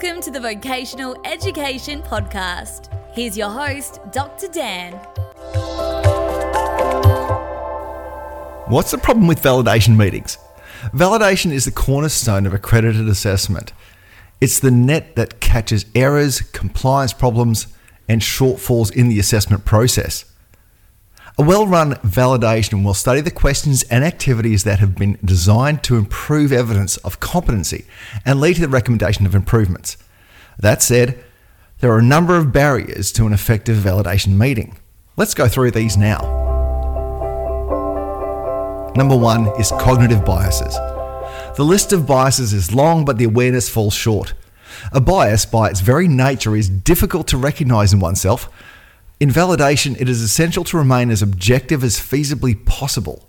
Welcome to the Vocational Education Podcast. Here's your host, Dr. Dan. What's the problem with validation meetings? Validation is the cornerstone of accredited assessment. It's the net that catches errors, compliance problems, and shortfalls in the assessment process. A well run validation will study the questions and activities that have been designed to improve evidence of competency and lead to the recommendation of improvements. That said, there are a number of barriers to an effective validation meeting. Let's go through these now. Number one is cognitive biases. The list of biases is long, but the awareness falls short. A bias, by its very nature, is difficult to recognize in oneself in validation, it is essential to remain as objective as feasibly possible.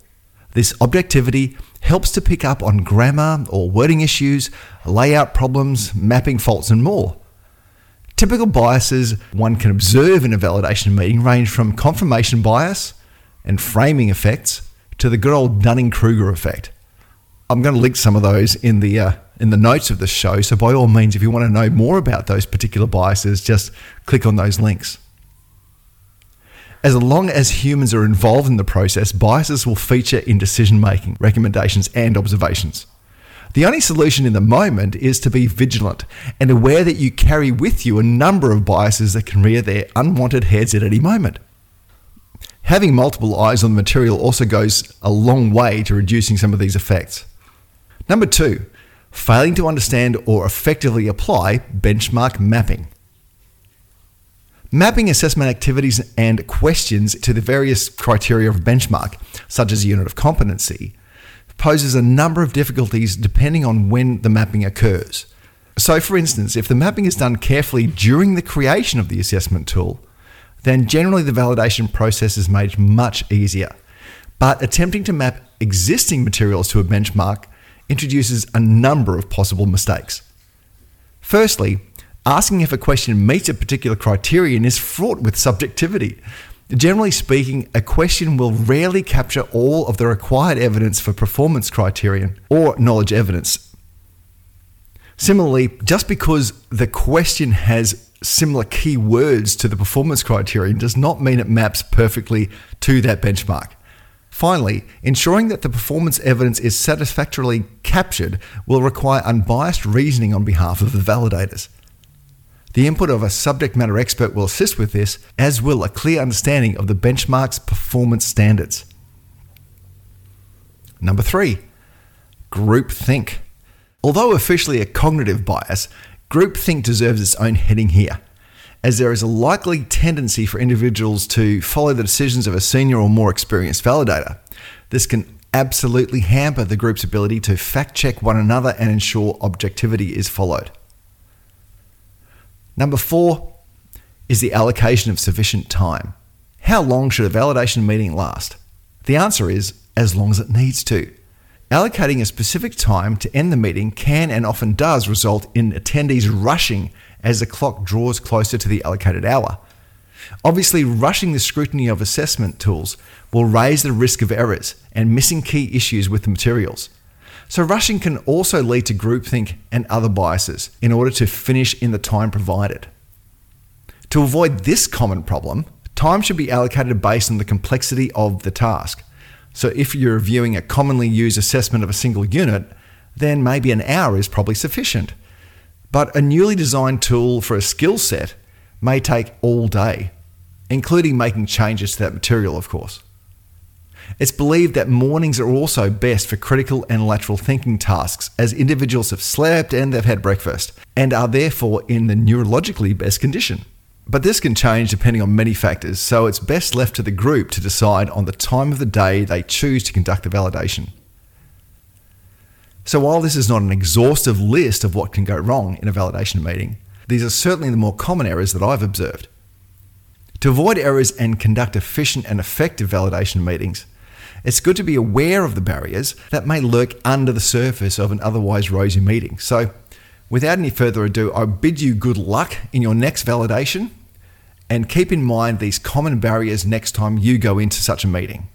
This objectivity helps to pick up on grammar or wording issues, layout problems, mapping faults, and more. Typical biases one can observe in a validation meeting range from confirmation bias and framing effects to the good old Dunning Kruger effect. I'm going to link some of those in the uh, in the notes of the show. So by all means, if you want to know more about those particular biases, just click on those links. As long as humans are involved in the process, biases will feature in decision making, recommendations, and observations. The only solution in the moment is to be vigilant and aware that you carry with you a number of biases that can rear their unwanted heads at any moment. Having multiple eyes on the material also goes a long way to reducing some of these effects. Number two, failing to understand or effectively apply benchmark mapping. Mapping assessment activities and questions to the various criteria of benchmark, such as a unit of competency, poses a number of difficulties depending on when the mapping occurs. So, for instance, if the mapping is done carefully during the creation of the assessment tool, then generally the validation process is made much easier. But attempting to map existing materials to a benchmark introduces a number of possible mistakes. Firstly, Asking if a question meets a particular criterion is fraught with subjectivity. Generally speaking, a question will rarely capture all of the required evidence for performance criterion or knowledge evidence. Similarly, just because the question has similar key words to the performance criterion does not mean it maps perfectly to that benchmark. Finally, ensuring that the performance evidence is satisfactorily captured will require unbiased reasoning on behalf of the validators. The input of a subject matter expert will assist with this, as will a clear understanding of the benchmark's performance standards. Number three, groupthink. Although officially a cognitive bias, groupthink deserves its own heading here, as there is a likely tendency for individuals to follow the decisions of a senior or more experienced validator. This can absolutely hamper the group's ability to fact check one another and ensure objectivity is followed. Number four is the allocation of sufficient time. How long should a validation meeting last? The answer is as long as it needs to. Allocating a specific time to end the meeting can and often does result in attendees rushing as the clock draws closer to the allocated hour. Obviously, rushing the scrutiny of assessment tools will raise the risk of errors and missing key issues with the materials. So, rushing can also lead to groupthink and other biases in order to finish in the time provided. To avoid this common problem, time should be allocated based on the complexity of the task. So, if you're reviewing a commonly used assessment of a single unit, then maybe an hour is probably sufficient. But a newly designed tool for a skill set may take all day, including making changes to that material, of course. It's believed that mornings are also best for critical and lateral thinking tasks, as individuals have slept and they've had breakfast, and are therefore in the neurologically best condition. But this can change depending on many factors, so it's best left to the group to decide on the time of the day they choose to conduct the validation. So, while this is not an exhaustive list of what can go wrong in a validation meeting, these are certainly the more common errors that I've observed. To avoid errors and conduct efficient and effective validation meetings, it's good to be aware of the barriers that may lurk under the surface of an otherwise rosy meeting. So, without any further ado, I bid you good luck in your next validation and keep in mind these common barriers next time you go into such a meeting.